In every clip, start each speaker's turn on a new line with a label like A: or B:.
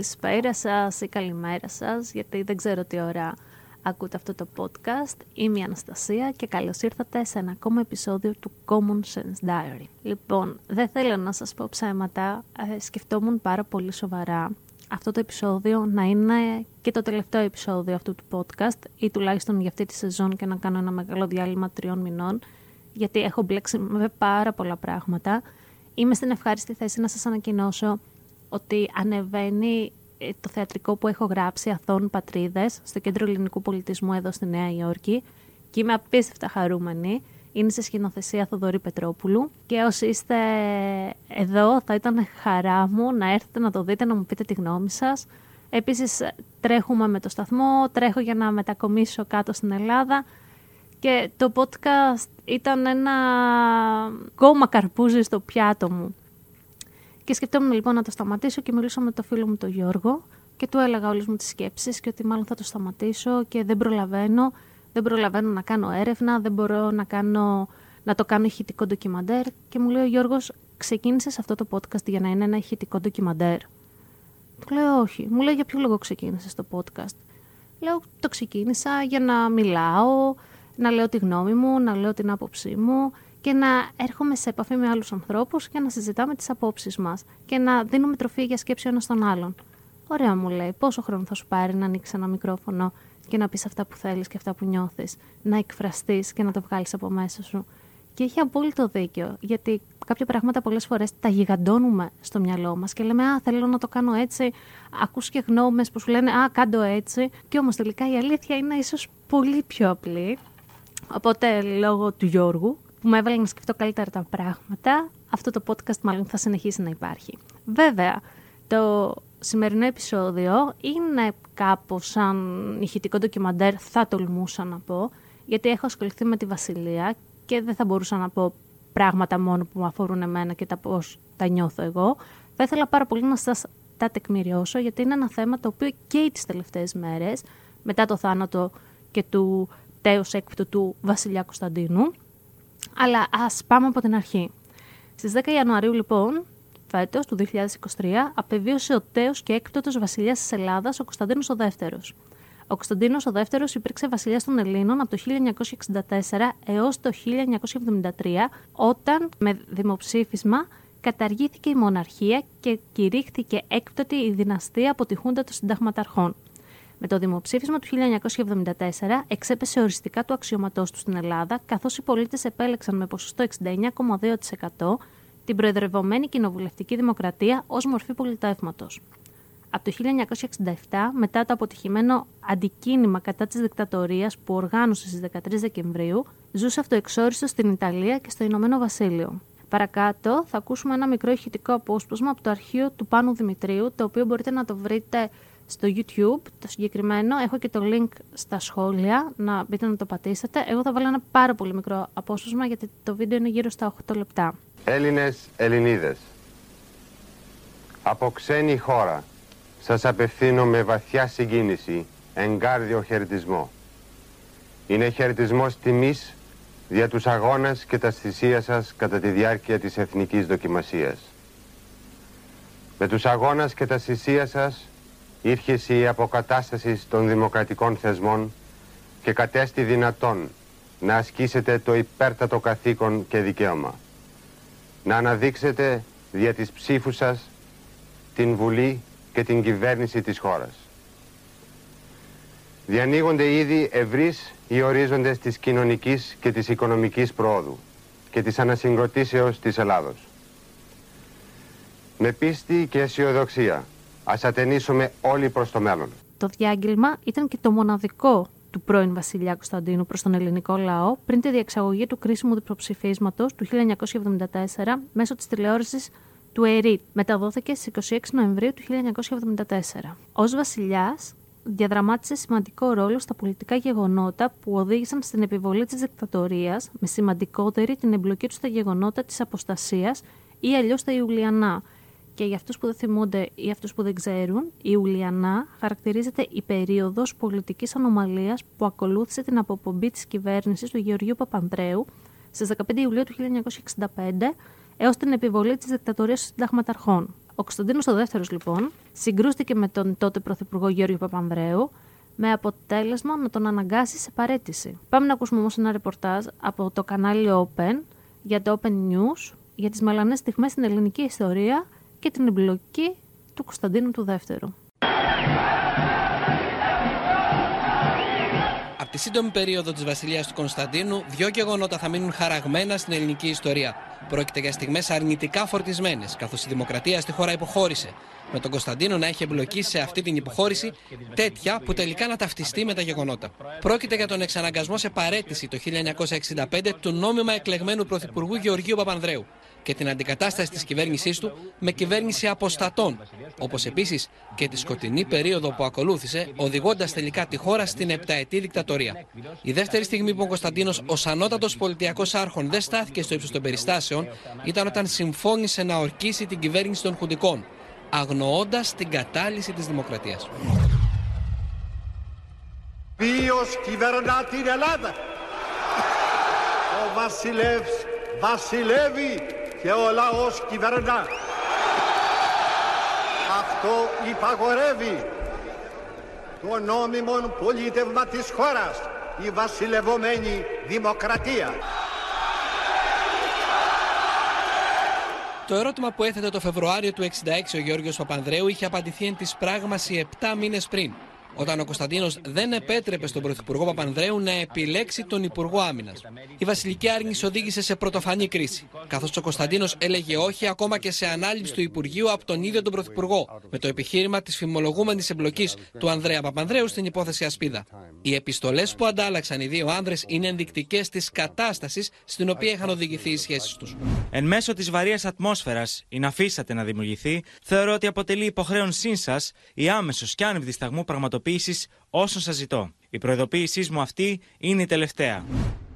A: Καλησπέρα σας ή καλημέρα σας, γιατί δεν ξέρω τι ώρα ακούτε αυτό το podcast. Είμαι η Αναστασία και καλώς ήρθατε σε ένα ακόμα επεισόδιο του Common Sense Diary. Λοιπόν, δεν θέλω να σας πω ψέματα, ε, σκεφτόμουν πάρα πολύ σοβαρά αυτό το επεισόδιο να είναι και το τελευταίο επεισόδιο αυτού του podcast ή τουλάχιστον για αυτή τη σεζόν και να κάνω ένα μεγάλο διάλειμμα τριών μηνών γιατί έχω μπλέξει με πάρα πολλά πράγματα. Είμαι στην ευχάριστη θέση να σας ανακοινώσω ότι ανεβαίνει ε, το θεατρικό που έχω γράψει Αθών Πατρίδες στο Κέντρο Ελληνικού Πολιτισμού εδώ στη Νέα Υόρκη και είμαι απίστευτα χαρούμενη. Είναι σε σκηνοθεσία Θοδωρή Πετρόπουλου και όσοι είστε εδώ θα ήταν χαρά μου να έρθετε να το δείτε, να μου πείτε τη γνώμη σας. Επίσης τρέχουμε με το σταθμό, τρέχω για να μετακομίσω κάτω στην Ελλάδα και το podcast ήταν ένα κόμμα καρπούζι στο πιάτο μου. Και σκεφτόμουν λοιπόν να το σταματήσω και μιλήσω με το φίλο μου τον Γιώργο και του έλεγα όλες μου τις σκέψεις και ότι μάλλον θα το σταματήσω και δεν προλαβαίνω, δεν προλαβαίνω να κάνω έρευνα, δεν μπορώ να, κάνω, να το κάνω ηχητικό ντοκιμαντέρ και μου λέει ο Γιώργος ξεκίνησες αυτό το podcast για να είναι ένα ηχητικό ντοκιμαντέρ. Του λέω όχι. Μου λέει για ποιο λόγο ξεκίνησες το podcast; Λέω το ξεκίνησα για να μιλάω, να λέω τη γνώμη μου, να λέω την άποψή μου και να έρχομαι σε επαφή με άλλους ανθρώπους και να συζητάμε τις απόψεις μας και να δίνουμε τροφή για σκέψη ο ένας τον άλλον. Ωραία μου λέει, πόσο χρόνο θα σου πάρει να ανοίξεις ένα μικρόφωνο και να πεις αυτά που θέλεις και αυτά που νιώθεις, να εκφραστείς και να το βγάλεις από μέσα σου. Και έχει απόλυτο δίκιο, γιατί κάποια πράγματα πολλές φορές τα γιγαντώνουμε στο μυαλό μας και λέμε «Α, θέλω να το κάνω έτσι», ακούς και γνώμες που σου λένε «Α, κάντο έτσι», και όμως τελικά η αλήθεια είναι ίσως πολύ πιο απλή. Οπότε, λόγω του Γιώργου, που με έβαλε να σκεφτώ καλύτερα τα πράγματα, αυτό το podcast μάλλον θα συνεχίσει να υπάρχει. Βέβαια, το σημερινό επεισόδιο είναι κάπως σαν ηχητικό ντοκιμαντέρ, θα τολμούσα να πω, γιατί έχω ασχοληθεί με τη Βασιλεία και δεν θα μπορούσα να πω πράγματα μόνο που με αφορούν εμένα και τα πώς τα νιώθω εγώ. Θα ήθελα πάρα πολύ να σας τα τεκμηριώσω, γιατί είναι ένα θέμα το οποίο και τις τελευταίες μέρες, μετά το θάνατο και του τέος έκπτου του Βασιλιά Κωνσταντίνου, αλλά ας πάμε από την αρχή. Στις 10 Ιανουαρίου, λοιπόν, φέτο του 2023, απεβίωσε ο τέος και έκτοτο βασιλιάς της Ελλάδας, ο Κωνσταντίνος ο Δεύτερος. Ο Κωνσταντίνος ο Δεύτερος υπήρξε βασιλιάς των Ελλήνων από το 1964 έως το 1973, όταν με δημοψήφισμα καταργήθηκε η μοναρχία και κηρύχθηκε έκπτωτη η δυναστεία από τη Χούντα των Συνταγματαρχών. Με το δημοψήφισμα του 1974 εξέπεσε οριστικά το αξιωματό του στην Ελλάδα, καθώς οι πολίτες επέλεξαν με ποσοστό 69,2% την προεδρευομένη κοινοβουλευτική δημοκρατία ως μορφή πολιτεύματος. Από το 1967, μετά το αποτυχημένο αντικίνημα κατά της δικτατορίας που οργάνωσε στις 13 Δεκεμβρίου, ζούσε αυτοεξόριστος στην Ιταλία και στο Ηνωμένο Βασίλειο. Παρακάτω θα ακούσουμε ένα μικρό ηχητικό απόσπασμα από το αρχείο του Πάνου Δημητρίου, το οποίο μπορείτε να το βρείτε στο YouTube, το συγκεκριμένο. Έχω και το link στα σχόλια, να μπείτε να το πατήσετε. Εγώ θα βάλω ένα πάρα πολύ μικρό απόσπασμα, γιατί το βίντεο είναι γύρω στα 8 λεπτά.
B: Έλληνες, Ελληνίδες, από ξένη χώρα σας απευθύνω με βαθιά συγκίνηση εγκάρδιο χαιρετισμό. Είναι χαιρετισμός τιμής δια τους αγώνας και τα θυσία σας κατά τη διάρκεια της εθνικής δοκιμασίας. Με τους αγώνας και τα θυσία σας ήρχες η αποκατάσταση των δημοκρατικών θεσμών και κατέστη δυνατόν να ασκήσετε το υπέρτατο καθήκον και δικαίωμα. Να αναδείξετε δια της ψήφου σας την Βουλή και την κυβέρνηση της χώρας. Διανοίγονται ήδη ευρύς οι ορίζοντες της κοινωνικής και της οικονομικής πρόοδου και της ανασυγκροτήσεως της Ελλάδος. Με πίστη και αισιοδοξία Ας ατενίσουμε όλοι προς το μέλλον.
A: Το διάγγελμα ήταν και το μοναδικό του πρώην βασιλιά Κωνσταντίνου προς τον ελληνικό λαό πριν τη διεξαγωγή του κρίσιμου διπροψηφίσματος του 1974 μέσω της τηλεόρασης του ΕΡΙΤ μεταδόθηκε στις 26 Νοεμβρίου του 1974. Ως βασιλιάς διαδραμάτισε σημαντικό ρόλο στα πολιτικά γεγονότα που οδήγησαν στην επιβολή της δικτατορίας με σημαντικότερη την εμπλοκή του στα γεγονότα της αποστασίας ή αλλιώς τα Ιουλιανά. Και για αυτούς που δεν θυμούνται ή αυτούς που δεν ξέρουν, η Ιουλιανά χαρακτηρίζεται η περίοδος πολιτικής ανομαλίας που ακολούθησε την αποπομπή της κυβέρνησης του Γεωργίου Παπανδρέου στις 15 Ιουλίου του 1965 έως την επιβολή της δικτατορίας των συνταγματαρχών. Ο Κωνσταντίνος ο δεύτερος λοιπόν συγκρούστηκε με τον τότε Πρωθυπουργό Γιώργο Παπανδρέου με αποτέλεσμα να τον αναγκάσει σε παρέτηση. Πάμε να ακούσουμε όμως ένα ρεπορτάζ από το κανάλι Open για το Open News για τις μελανές στιγμές στην ελληνική ιστορία και την εμπλοκή του Κωνσταντίνου του δεύτερου.
C: Από τη σύντομη περίοδο της βασιλείας του Κωνσταντίνου, δύο γεγονότα θα μείνουν χαραγμένα στην ελληνική ιστορία. Πρόκειται για στιγμές αρνητικά φορτισμένες, καθώς η δημοκρατία στη χώρα υποχώρησε. Με τον Κωνσταντίνο να έχει εμπλοκή σε αυτή την υποχώρηση τέτοια που τελικά να ταυτιστεί με τα γεγονότα. Πρόκειται για τον εξαναγκασμό σε παρέτηση το 1965 του νόμιμα εκλεγμένου Πρωθυπουργού Γεωργίου Παπανδρέου και την αντικατάσταση της κυβέρνησής του με κυβέρνηση αποστατών, όπως επίσης και τη σκοτεινή περίοδο που ακολούθησε, οδηγώντας τελικά τη χώρα στην επταετή δικτατορία. Η δεύτερη στιγμή που ο Κωνσταντίνος ως ανώτατος πολιτιακός άρχον δεν στάθηκε στο ύψος των περιστάσεων ήταν όταν συμφώνησε να ορκίσει την κυβέρνηση των Χουντικών, αγνοώντας την κατάλυση της δημοκρατίας.
D: Ποιος κυβερνά την Ελλάδα; Ο βασιλεύς βασιλεύει και ο λαός κυβερνά. Αυτό υπαγορεύει το νόμιμο πολίτευμα της χώρας, η βασιλευωμένη δημοκρατία.
C: Το ερώτημα που έθετε το Φεβρουάριο του 1966 ο Γιώργος Παπανδρέου είχε απαντηθεί εν της πράγμαση 7 μήνες πριν όταν ο Κωνσταντίνος δεν επέτρεπε στον Πρωθυπουργό Παπανδρέου να επιλέξει τον Υπουργό Άμυνας. Η βασιλική άρνηση οδήγησε σε πρωτοφανή κρίση, καθώς ο Κωνσταντίνος έλεγε όχι ακόμα και σε ανάληψη του Υπουργείου από τον ίδιο τον Πρωθυπουργό, με το επιχείρημα της φημολογούμενης εμπλοκής του Ανδρέα Παπανδρέου στην υπόθεση Ασπίδα. Οι επιστολές που αντάλλαξαν οι δύο άνδρες είναι ενδεικτικές της κατάστασης στην οποία είχαν οδηγηθεί οι σχέσεις τους.
E: Εν μέσω της βαρίας ατμόσφαιρας, ή να αφήσατε να δημιουργηθεί, θεωρώ ότι αποτελεί υποχρέωσή σας η άμεσος και άνευ δισταγμού πραγματοποίηση προειδοποίησης όσων σας ζητώ. Η προειδοποίησής μου αυτή είναι η τελευταία.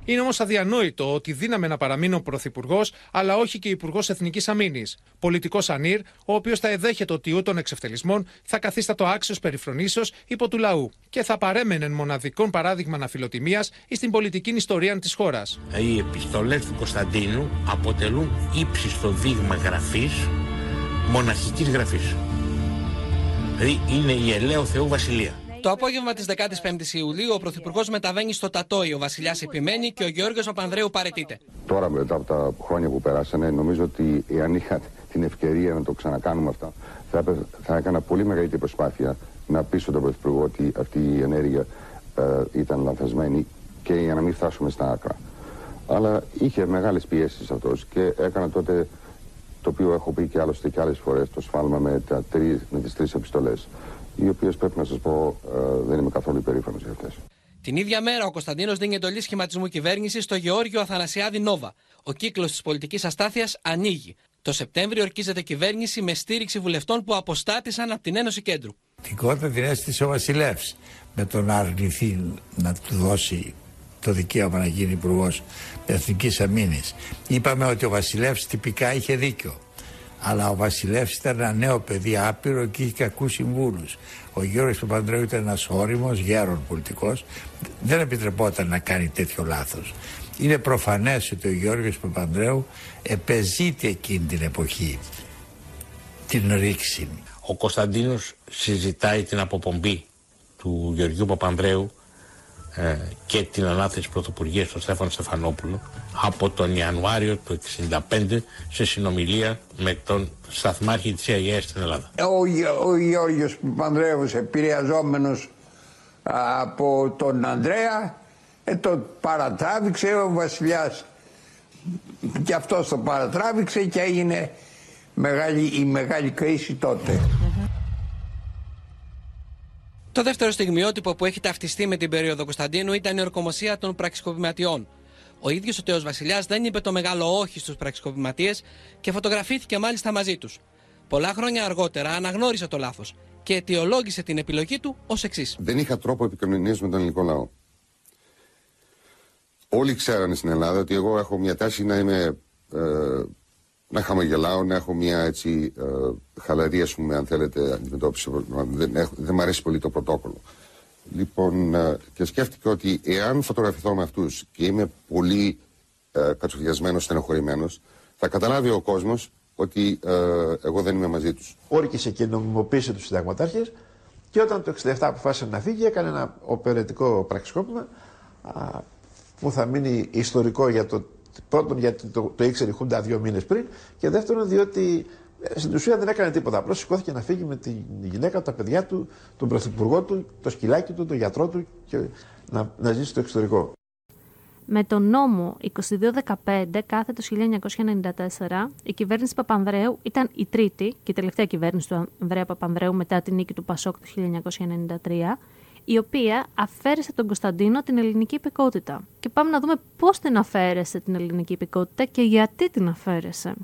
F: Είναι όμως αδιανόητο ότι δύναμε να παραμείνει ο Πρωθυπουργός, αλλά όχι και Υπουργός Εθνικής Αμήνης. Πολιτικός ανήρ, ο οποίος θα εδέχεται ότι ούτων εξευτελισμών θα καθίστατο άξιος περιφρονήσεως υπό του λαού και θα παρέμενε μοναδικών παράδειγμα αφιλοτιμίας στην πολιτική ιστορία της χώρας.
G: Οι επιστολές του Κωνσταντίνου αποτελούν ύψιστο δείγμα γραφής, μοναχικής γραφής. Δηλαδή είναι η ελαίο Θεού Βασιλεία.
C: Το απόγευμα της 15η Ιουλίου, ο Πρωθυπουργός μεταβαίνει στο Τατόι. Ο Βασιλιάς επιμένει και ο Γιώργος Παπανδρέου παρετείται.
H: Τώρα, μετά από τα χρόνια που περάσανε, νομίζω ότι εάν είχα την ευκαιρία να το ξανακάνουμε αυτά, θα, θα έκανα πολύ μεγαλύτερη προσπάθεια να πείσω τον Πρωθυπουργό ότι αυτή η ενέργεια ε, ήταν λανθασμένη και για να μην φτάσουμε στα άκρα. Αλλά είχε μεγάλες πιέσεις αυτός και έκανα τότε το οποίο έχω πει και άλλωστε και άλλες φορές, το σφάλμα με, τα τρι, με τις τρεις επιστολές, οι οποίες πρέπει να σας πω ε, δεν είμαι καθόλου υπερήφανος για αυτές.
C: Την ίδια μέρα, ο Κωνσταντίνος δίνει εντολή σχηματισμού κυβέρνησης στο Γεώργιο Αθανασιάδη Νόβα. Ο κύκλος της πολιτικής αστάθειας ανοίγει. Το Σεπτέμβριο ορκίζεται κυβέρνηση με στήριξη βουλευτών που αποστάτησαν από την Ένωση Κέντρου.
I: Την κότα την έστησε ο Βασιλεύς με τον αρνηθεί να του δώσει το δικαίωμα να γίνει υπουργός Εθνικής Αμήνης. Είπαμε ότι ο Βασιλεύς τυπικά είχε δίκιο. Αλλά ο Βασιλεύς ήταν ένα νέο παιδί άπειρο και είχε κακού συμβούλους. Ο Γιώργος Παπανδρέου ήταν ένας όριμος, γέρον πολιτικός. Δεν επιτρεπόταν να κάνει τέτοιο λάθος. Είναι προφανές ότι ο Γιώργος Παπανδρέου επεζείται εκείνη την εποχή την ρήξη.
G: Ο Κωνσταντίνος συζητάει την αποπομπή του Γεωργίου Παπανδρέου ε, και την ανάθεση πρωτοπουργίας του Στέφανο Στεφανόπουλο από τον Ιανουάριο του 1965 σε συνομιλία με τον σταθμάρχη της ΙΑΕ στην Ελλάδα.
J: Ο, ο Γιώργος Παπανδρέους επηρεαζόμενος από τον Ανδρέα ε, το παρατράβηξε ο βασιλιάς και αυτός το παρατράβηξε και έγινε μεγάλη, η μεγάλη κρίση τότε.
C: Το δεύτερο στιγμιότυπο που έχει ταυτιστεί με την περίοδο Κωνσταντίνου ήταν η ορκομοσία των πραξικοπηματιών. Ο ίδιος ο Τέος Βασιλιάς δεν είπε το μεγάλο όχι στους πραξικοπηματίες και φωτογραφήθηκε μάλιστα μαζί τους. Πολλά χρόνια αργότερα αναγνώρισε το λάθος και αιτιολόγησε την επιλογή του ως εξής.
H: Δεν είχα τρόπο επικοινωνίας με τον ελληνικό λαό. Όλοι ξέρανε στην Ελλάδα ότι εγώ έχω μια τάση να είμαι. Ε, να χαμογελάω, να έχω μια έτσι ε, χαλαρή, ας πούμε, αν θέλετε, αντιμετώπιση. Δεν, έχω, δεν μου αρέσει πολύ το πρωτόκολλο. Λοιπόν, ε, και σκέφτηκα ότι εάν φωτογραφηθώ με αυτούς και είμαι πολύ ε, κατσουδιασμένος, στενοχωρημένος, θα καταλάβει ο κόσμος ότι ε, εγώ δεν είμαι μαζί τους.
K: Όρκησε και νομιμοποίησε τους συνταγματάρχες και όταν το 67 αποφάσισε να φύγει, έκανε ένα οπερετικό πραξικόπημα που θα μείνει ιστορικό για το πρώτον γιατί το, το ήξερε η Χούντα δύο μήνες πριν και δεύτερον διότι ε, στην ουσία δεν έκανε τίποτα. Απλώς σηκώθηκε να φύγει με τη γυναίκα, τα παιδιά του, τον πρωθυπουργό του, το σκυλάκι του, τον γιατρό του και να, να ζήσει στο εξωτερικό.
A: Με τον νόμο 2215 κάθετο 1994, η κυβέρνηση Παπανδρέου ήταν η τρίτη και η τελευταία κυβέρνηση του Ανδρέα Παπανδρέου μετά την νίκη του Πασόκ του 1993, η οποία αφαίρεσε τον Κωνσταντίνο την ελληνική υπηκότητα. Και πάμε να δούμε πώς την αφαίρεσε την ελληνική υπηκότητα και γιατί την αφαίρεσε.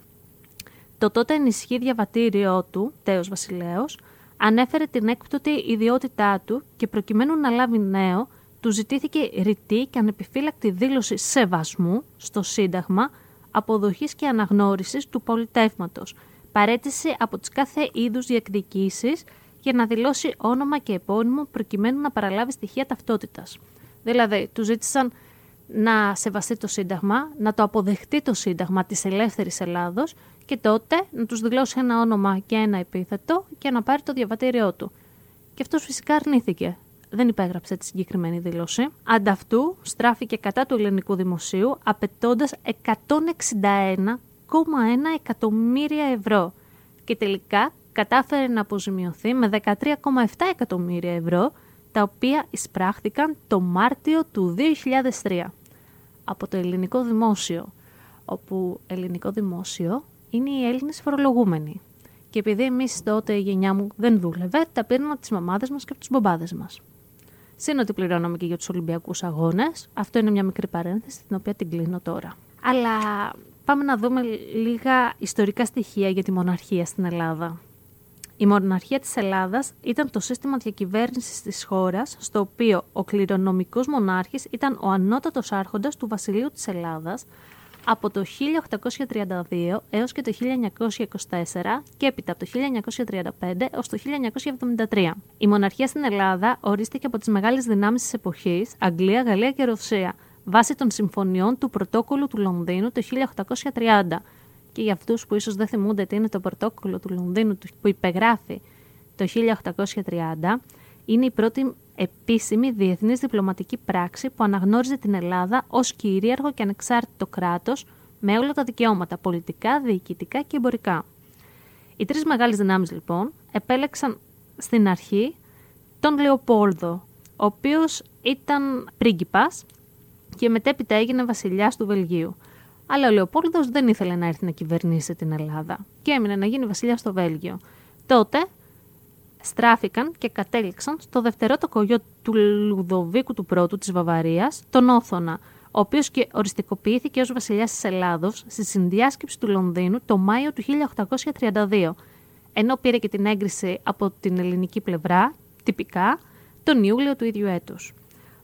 A: Το τότε ενισχύ διαβατήριό του, Τέος Βασιλέος, ανέφερε την έκπτωτη ιδιότητά του και προκειμένου να λάβει νέο, του ζητήθηκε ρητή και ανεπιφύλακτη δήλωση σεβασμού στο Σύνταγμα, αποδοχής και αναγνώρισης του πολιτεύματος, παρέτηση από τις κάθε είδους διεκδικήσεις για να δηλώσει όνομα και επώνυμο προκειμένου να παραλάβει στοιχεία ταυτότητας. Δηλαδή, του ζήτησαν να σεβαστεί το Σύνταγμα, να το αποδεχτεί το Σύνταγμα της ελεύθερης Ελλάδος και τότε να τους δηλώσει ένα όνομα και ένα επίθετο και να πάρει το διαβατήριό του. Και αυτός φυσικά αρνήθηκε. Δεν υπέγραψε τη συγκεκριμένη δήλωση. Ανταυτού στράφηκε κατά του ελληνικού δημοσίου απαιτώντας 161,1 εκατομμύρια ευρώ και τελικά κατάφερε να αποζημιωθεί με 13,7 εκατομμύρια ευρώ τα οποία εισπράχθηκαν το Μάρτιο του 2003 από το ελληνικό δημόσιο όπου ελληνικό δημόσιο είναι οι Έλληνες φορολογούμενοι. Και επειδή εμείς τότε η γενιά μου δεν δούλευε, τα πήραν από τις μαμάδες μας και από τους μπομπάδε μας. Συν ότι πληρώναμε και για τους Ολυμπιακούς Αγώνες. Αυτό είναι μια μικρή παρένθεση, την οποία την κλείνω τώρα. Αλλά πάμε να δούμε λίγα ιστορικά στοιχεία για τη μοναρχία στην Ελλάδα. Η μοναρχία της Ελλάδας ήταν το σύστημα διακυβέρνησης της χώρας, στο οποίο ο κληρονομικός μονάρχης ήταν ο ανώτατος άρχοντας του βασιλείου της Ελλάδας, από το 1832 έως και το 1924 και έπειτα από το 1935 έως το 1973. Η μοναρχία στην Ελλάδα ορίστηκε από τις μεγάλες δυνάμεις της εποχής, Αγγλία, Γαλλία και Ρωσία, βάσει των συμφωνιών του πρωτόκολλου του Λονδίνου το 1830. Και για αυτούς που ίσως δεν θυμούνται τι είναι το πρωτόκολλο του Λονδίνου που υπεγράφει το 1830, είναι η πρώτη επίσημη διεθνής διπλωματική πράξη που αναγνώριζε την Ελλάδα ως κυρίαρχο και ανεξάρτητο κράτος με όλα τα δικαιώματα πολιτικά, διοικητικά και εμπορικά. Οι τρεις μεγάλες δυνάμεις λοιπόν επέλεξαν στην αρχή τον Λεοπόλδο, ο οποίος ήταν πρίγκιπας και μετέπειτα έγινε βασιλιάς του Βελγίου. Αλλά ο Λεοπόλδος δεν ήθελε να έρθει να κυβερνήσει την Ελλάδα και έμεινε να γίνει βασιλιάς στο Βέλγιο. Τότε στράφηκαν και κατέληξαν στο δευτερότοκο γιο του Λουδοβίκου του Πρώτου της Βαβαρίας, τον Όθωνα, ο οποίος και οριστικοποιήθηκε ως βασιλιάς της Ελλάδος στη συνδιάσκεψη του Λονδίνου το Μάιο του 1832, ενώ πήρε και την έγκριση από την ελληνική πλευρά, τυπικά, τον Ιούλιο του ίδιου έτους.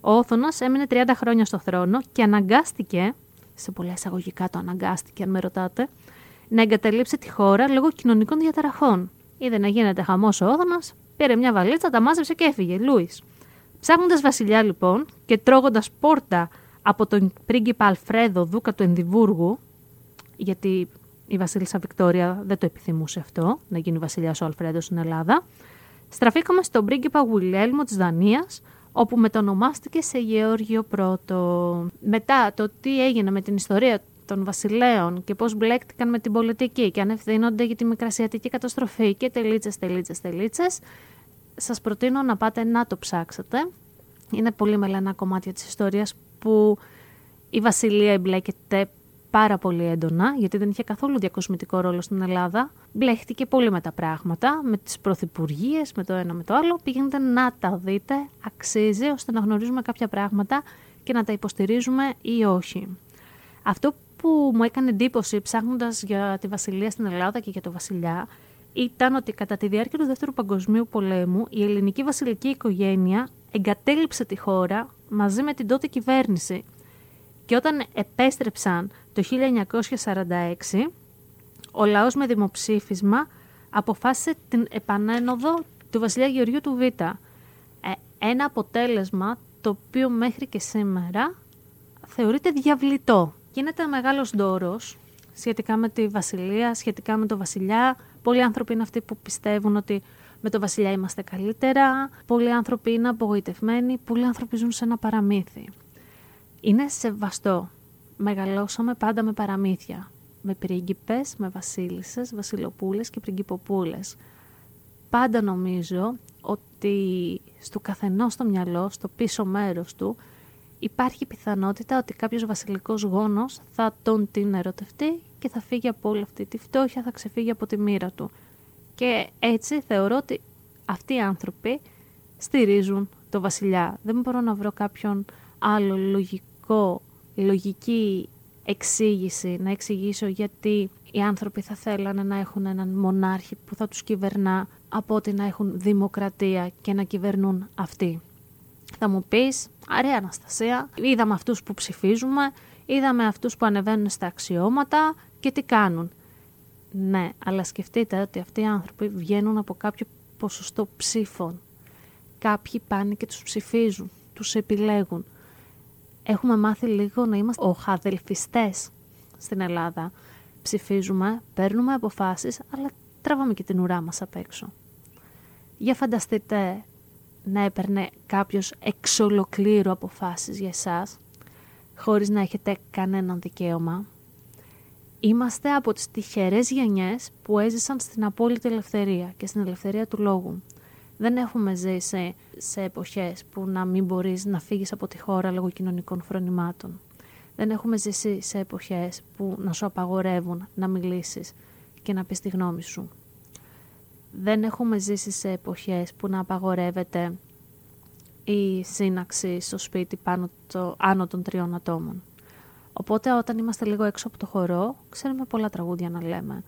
A: Ο Όθωνας έμεινε 30 χρόνια στο θρόνο και αναγκάστηκε, σε πολλά εισαγωγικά το αναγκάστηκε αν με ρωτάτε, να εγκαταλείψει τη χώρα λόγω κοινωνικών διαταραχών. Είδε να γίνεται χαμός ο Όδωνας, πήρε μια βαλίτσα, τα μάζεψε και έφυγε. Λούις. Ψάχνοντας βασιλιά λοιπόν και τρώγοντας πόρτα από τον πρίγκιπα Αλφρέδο, δούκα του Ενδιβούργου, γιατί η Βασίλισσα Βικτόρια δεν το επιθυμούσε αυτό, να γίνει βασιλιάς ο Αλφρέδος στην Ελλάδα, στραφήκαμε στον πρίγκιπα Γουιλέλμο της Δανίας, όπου μετονομάστηκε σε Γεώργιο Πρώτο. Μετά το τι έγινε με την ιστορία των βασιλέων και πώς μπλέκτηκαν με την πολιτική και αν ευθύνονται για τη μικρασιατική καταστροφή και τελίτσες, τελίτσες, τελίτσες, σας προτείνω να πάτε να το ψάξετε. Είναι πολύ μελανά κομμάτια της ιστορίας που η βασιλεία εμπλέκεται πάρα πολύ έντονα, γιατί δεν είχε καθόλου διακοσμητικό ρόλο στην Ελλάδα. Μπλέχτηκε πολύ με τα πράγματα, με τις πρωθυπουργίες, με το ένα με το άλλο. Πήγαινε να τα δείτε, αξίζει, ώστε να γνωρίζουμε κάποια πράγματα και να τα υποστηρίζουμε ή όχι. Αυτό που μου έκανε εντύπωση ψάχνοντας για τη βασιλεία στην Ελλάδα και για το βασιλιά ήταν ότι κατά τη διάρκεια του Δεύτερου Παγκοσμίου Πολέμου η ελληνική βασιλική οικογένεια εγκατέλειψε τη χώρα μαζί με την τότε κυβέρνηση. Και όταν επέστρεψαν το 1946, ο λαός με δημοψήφισμα αποφάσισε την επανένοδο του βασιλιά Γεωργίου του Β. Ε, ένα αποτέλεσμα το οποίο μέχρι και σήμερα θεωρείται διαβλητό. Γίνεται μεγάλος ντόρος σχετικά με τη βασιλεία, σχετικά με το βασιλιά. Πολλοί άνθρωποι είναι αυτοί που πιστεύουν ότι με το βασιλιά είμαστε καλύτερα. Πολλοί άνθρωποι είναι απογοητευμένοι. Πολλοί άνθρωποι ζουν σε ένα παραμύθι. Είναι σεβαστό. Μεγαλώσαμε πάντα με παραμύθια. Με πρίγκιπες, με βασίλισσες, βασιλοπούλες και πριγκιποπούλες. Πάντα νομίζω ότι στο καθενός στο μυαλό, στο πίσω μέρος του, υπάρχει πιθανότητα ότι κάποιος βασιλικός γόνος θα τον την ερωτευτεί και θα φύγει από όλη αυτή τη φτώχεια, θα ξεφύγει από τη μοίρα του. Και έτσι θεωρώ ότι αυτοί οι άνθρωποι στηρίζουν το βασιλιά. Δεν μπορώ να βρω κάποιον άλλο λογικό, λογική εξήγηση, να εξηγήσω γιατί οι άνθρωποι θα θέλανε να έχουν έναν μονάρχη που θα τους κυβερνά από ότι να έχουν δημοκρατία και να κυβερνούν αυτοί. Θα μου πεις, αρέα Αναστασία, είδαμε αυτούς που ψηφίζουμε, είδαμε αυτούς που ανεβαίνουν στα αξιώματα και τι κάνουν. Ναι, αλλά σκεφτείτε ότι αυτοί οι άνθρωποι βγαίνουν από κάποιο ποσοστό ψήφων. Κάποιοι πάνε και τους ψηφίζουν, τους επιλέγουν. Έχουμε μάθει λίγο να είμαστε οχαδελφιστές στην Ελλάδα. Ψηφίζουμε, παίρνουμε αποφάσεις, αλλά τραβάμε και την ουρά μας απ' έξω. Για φανταστείτε να έπαιρνε κάποιος εξ ολοκλήρου αποφάσεις για εσάς, χωρίς να έχετε κανέναν δικαίωμα. Είμαστε από τις τυχερές γενιές που έζησαν στην απόλυτη ελευθερία και στην ελευθερία του λόγου. Δεν έχουμε ζήσει σε εποχές που να μην μπορείς να φύγεις από τη χώρα λόγω κοινωνικών φρονημάτων. Δεν έχουμε ζήσει σε εποχές που να σου απαγορεύουν να μιλήσεις και να πεις τη γνώμη σου δεν έχουμε ζήσει σε εποχές που να απαγορεύεται η σύναξη στο σπίτι πάνω το, άνω των τριών ατόμων. Οπότε όταν είμαστε λίγο έξω από το χορό, ξέρουμε πολλά τραγούδια να λέμε.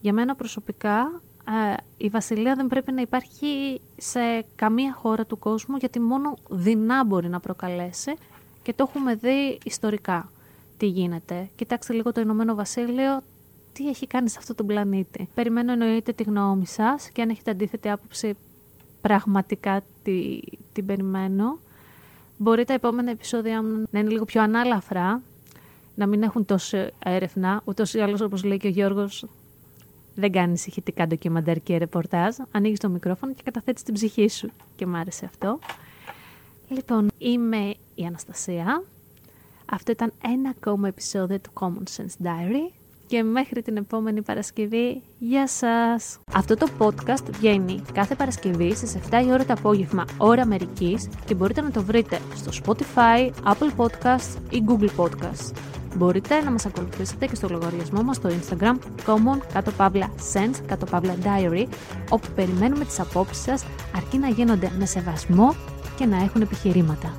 A: Για μένα προσωπικά ε, η βασιλεία δεν πρέπει να υπάρχει σε καμία χώρα του κόσμου γιατί μόνο δεινά μπορεί να προκαλέσει και το έχουμε δει ιστορικά τι γίνεται. Κοιτάξτε λίγο το Ηνωμένο Βασίλειο, τι έχει κάνει σε αυτόν τον πλανήτη. Περιμένω εννοείται τη γνώμη σας και αν έχετε αντίθετη άποψη, πραγματικά τη, την περιμένω. Μπορεί τα επόμενα επεισόδια να είναι λίγο πιο ανάλαφρα, να μην έχουν τόσο έρευνα. Ούτως ή άλλως, όπως λέει και ο Γιώργος, δεν κάνει ηχητικά ντοκιμαντέρ και ρεπορτάζ. Ανοίγεις το μικρόφωνο και καταθέτεις την ψυχή σου. Και μου άρεσε αυτό. Λοιπόν, είμαι η Αναστασία. Αυτό ήταν ένα ακόμα επεισόδιο του Common Sense Diary και μέχρι την επόμενη Παρασκευή, γεια σας! Αυτό το podcast βγαίνει κάθε Παρασκευή στις 7 η ώρα το απόγευμα, ώρα Αμερικής και μπορείτε να το βρείτε στο Spotify, Apple Podcasts ή Google Podcasts. Μπορείτε να μας ακολουθήσετε και στο λογαριασμό μας στο Instagram common κάτω παύλα sense κάτω παύλα diary όπου περιμένουμε τις απόψεις σας αρκεί να γίνονται με σεβασμό και να έχουν επιχειρήματα.